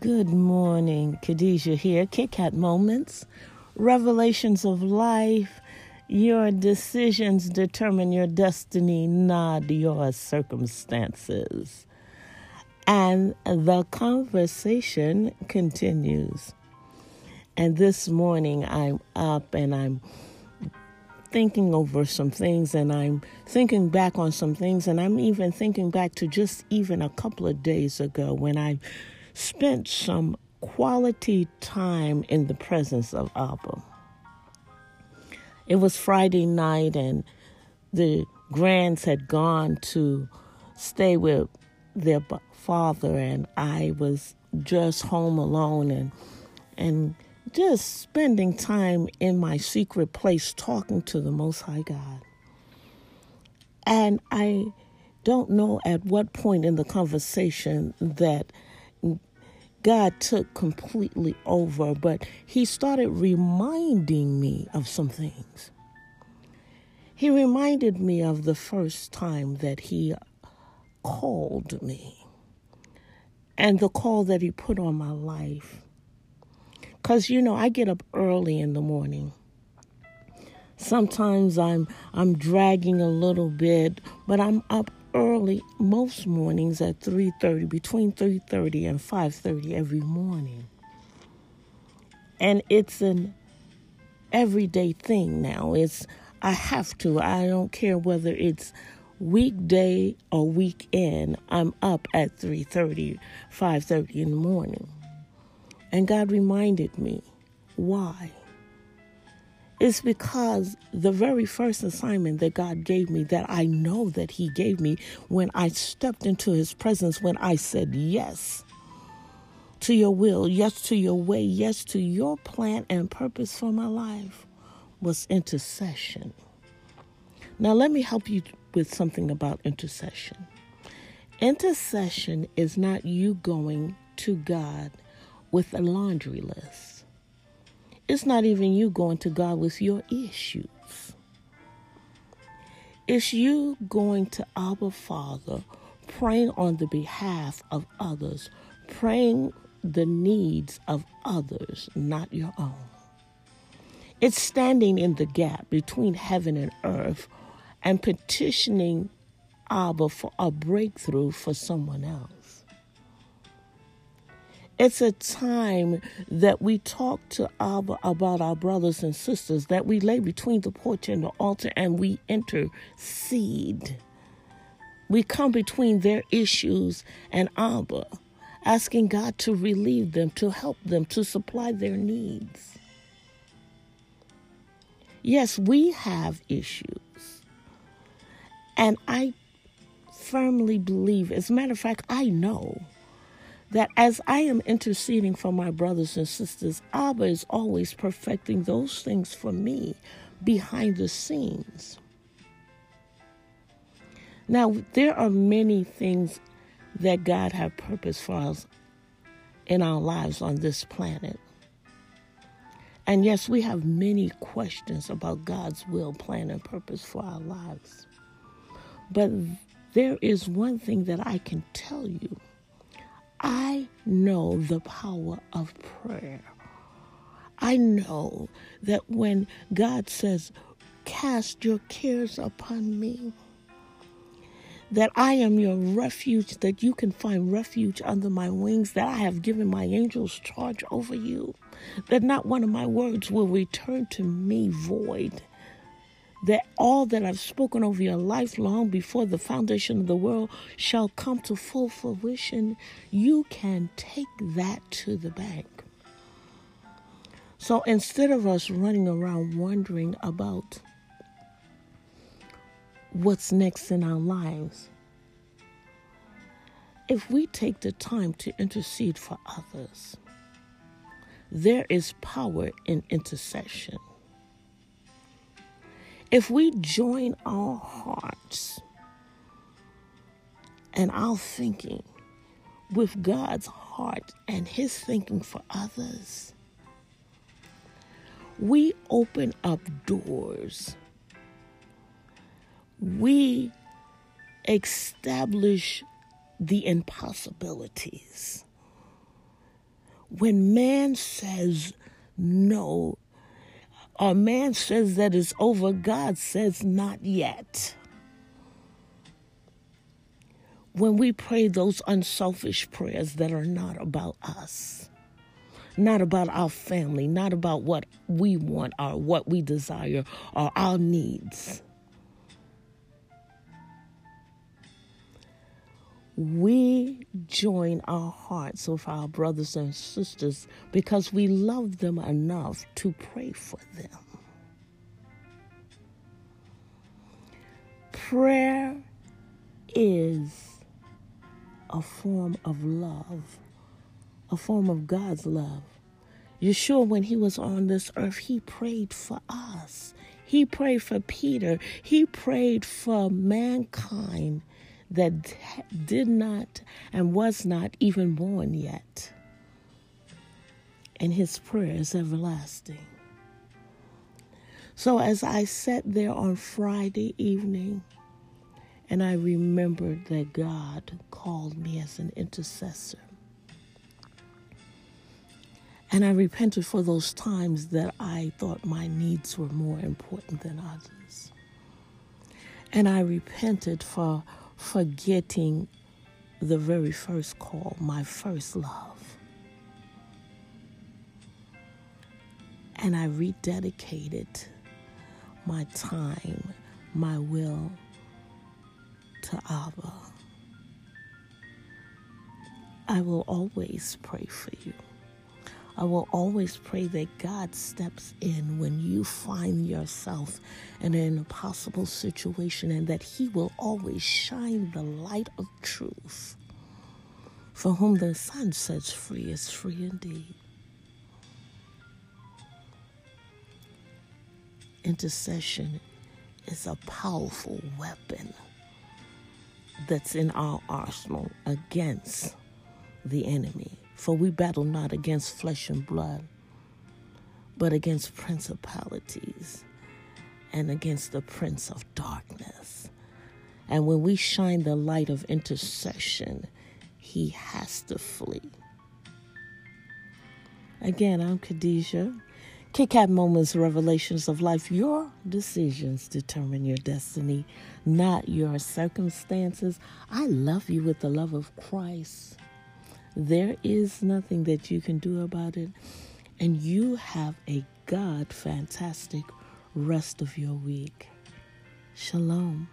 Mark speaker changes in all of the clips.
Speaker 1: Good morning, Khadijah here. Kit Kat Moments, revelations of life. Your decisions determine your destiny, not your circumstances. And the conversation continues. And this morning I'm up and I'm thinking over some things and I'm thinking back on some things and I'm even thinking back to just even a couple of days ago when I spent some quality time in the presence of Abba. It was Friday night and the Grands had gone to stay with their father and I was just home alone and and just spending time in my secret place talking to the Most High God. And I don't know at what point in the conversation that God took completely over, but He started reminding me of some things. He reminded me of the first time that He called me and the call that He put on my life Cause you know, I get up early in the morning. Sometimes I'm I'm dragging a little bit, but I'm up early most mornings at 3:30, between 3:30 and 5:30 every morning. And it's an everyday thing now. It's I have to. I don't care whether it's weekday or weekend. I'm up at 3:30, 5:30 in the morning. And God reminded me why. It's because the very first assignment that God gave me, that I know that He gave me when I stepped into His presence, when I said yes to your will, yes to your way, yes to your plan and purpose for my life, was intercession. Now, let me help you with something about intercession. Intercession is not you going to God with a laundry list. It's not even you going to God with your issues. It's you going to Abba Father, praying on the behalf of others, praying the needs of others, not your own. It's standing in the gap between heaven and earth and petitioning Abba for a breakthrough for someone else. It's a time that we talk to Abba about our brothers and sisters, that we lay between the porch and the altar and we intercede. We come between their issues and Abba, asking God to relieve them, to help them, to supply their needs. Yes, we have issues. And I firmly believe, as a matter of fact, I know that as I am interceding for my brothers and sisters, Abba is always perfecting those things for me behind the scenes. Now, there are many things that God has purpose for us in our lives on this planet. And yes, we have many questions about God's will, plan, and purpose for our lives. But there is one thing that I can tell you I know the power of prayer. I know that when God says, Cast your cares upon me, that I am your refuge, that you can find refuge under my wings, that I have given my angels charge over you, that not one of my words will return to me void, that all that I've spoken over your life long before the foundation of the world shall come to full fruition, you can take that to the bank. So instead of us running around wondering about what's next in our lives, if we take the time to intercede for others, there is power in intercession. If we join our hearts and our thinking with God's heart and His thinking for others, we open up doors. We establish the impossibilities. When man says no, or man says that it's over, God says not yet. When we pray those unselfish prayers that are not about us, not about our family, not about what we want or what we desire or our needs. We join our hearts with our brothers and sisters because we love them enough to pray for them. Prayer is a form of love a form of God's love. Yeshua, when he was on this earth, he prayed for us. He prayed for Peter. He prayed for mankind that did not and was not even born yet. And his prayer is everlasting. So as I sat there on Friday evening, and I remembered that God called me as an intercessor. And I repented for those times that I thought my needs were more important than others. And I repented for forgetting the very first call, my first love. And I rededicated my time, my will to Abba. I will always pray for you. I will always pray that God steps in when you find yourself in an impossible situation and that He will always shine the light of truth. For whom the Son sets free is free indeed. Intercession is a powerful weapon that's in our arsenal against the enemy. For we battle not against flesh and blood, but against principalities and against the prince of darkness. And when we shine the light of intercession, he has to flee. Again, I'm Khadijah. Kit Kat Moments, Revelations of Life. Your decisions determine your destiny, not your circumstances. I love you with the love of Christ. There is nothing that you can do about it. And you have a God fantastic rest of your week. Shalom.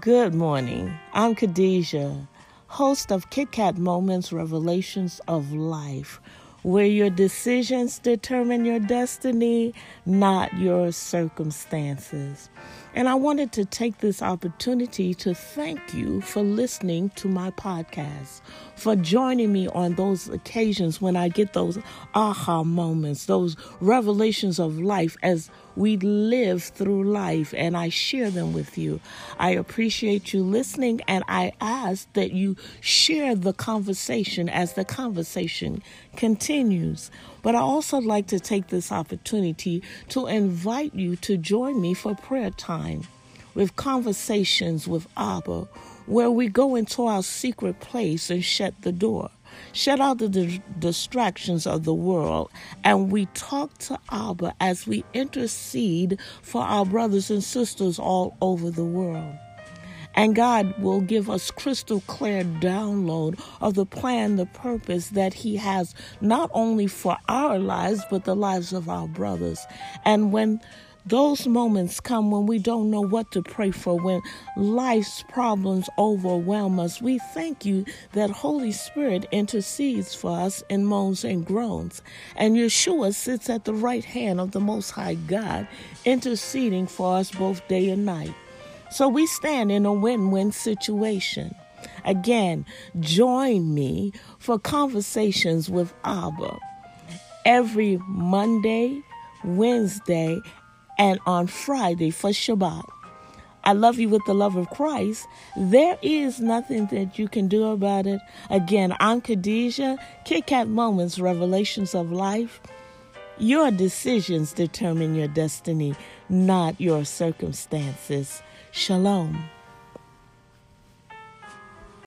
Speaker 1: Good morning. I'm Khadijah, host of Kit Kat Moments Revelations of Life, where your decisions determine your destiny, not your circumstances. And I wanted to take this opportunity to thank you for listening to my podcast, for joining me on those occasions when I get those aha moments, those revelations of life as we live through life, and I share them with you. I appreciate you listening, and I ask that you share the conversation as the conversation continues. But I also like to take this opportunity to invite you to join me for prayer time with conversations with Abba, where we go into our secret place and shut the door. Shut out the di- distractions of the world, and we talk to Abba as we intercede for our brothers and sisters all over the world. And God will give us crystal clear download of the plan, the purpose that He has not only for our lives, but the lives of our brothers. And when those moments come when we don't know what to pray for, when life's problems overwhelm us. We thank you that Holy Spirit intercedes for us in moans and groans. And Yeshua sits at the right hand of the Most High God, interceding for us both day and night. So we stand in a win win situation. Again, join me for conversations with Abba every Monday, Wednesday, and on Friday for Shabbat. I love you with the love of Christ. There is nothing that you can do about it. Again, I'm Khadijah, Kit Kat Moments, Revelations of Life. Your decisions determine your destiny, not your circumstances. Shalom.